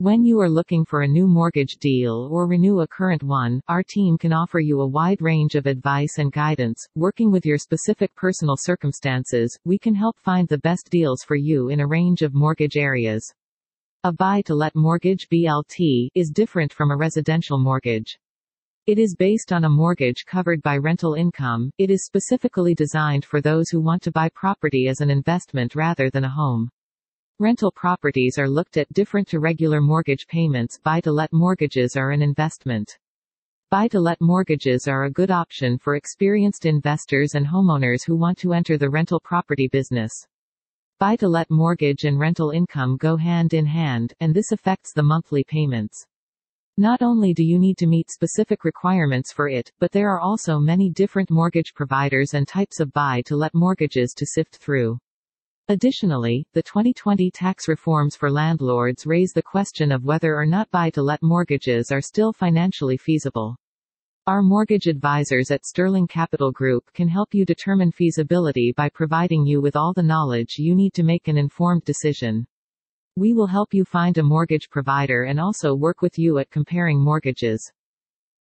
When you are looking for a new mortgage deal or renew a current one, our team can offer you a wide range of advice and guidance. Working with your specific personal circumstances, we can help find the best deals for you in a range of mortgage areas. A buy to let mortgage BTL is different from a residential mortgage. It is based on a mortgage covered by rental income. It is specifically designed for those who want to buy property as an investment rather than a home. Rental properties are looked at different to regular mortgage payments. Buy-to-let mortgages are an investment. Buy-to-let mortgages are a good option for experienced investors and homeowners who want to enter the rental property business. Buy-to-let mortgage and rental income go hand in hand, and this affects the monthly payments. Not only do you need to meet specific requirements for it, but there are also many different mortgage providers and types of buy-to-let mortgages to sift through. Additionally, the 2020 tax reforms for landlords raise the question of whether or not buy-to-let mortgages are still financially feasible. Our mortgage advisors at Sterling Capital Group can help you determine feasibility by providing you with all the knowledge you need to make an informed decision. We will help you find a mortgage provider and also work with you at comparing mortgages.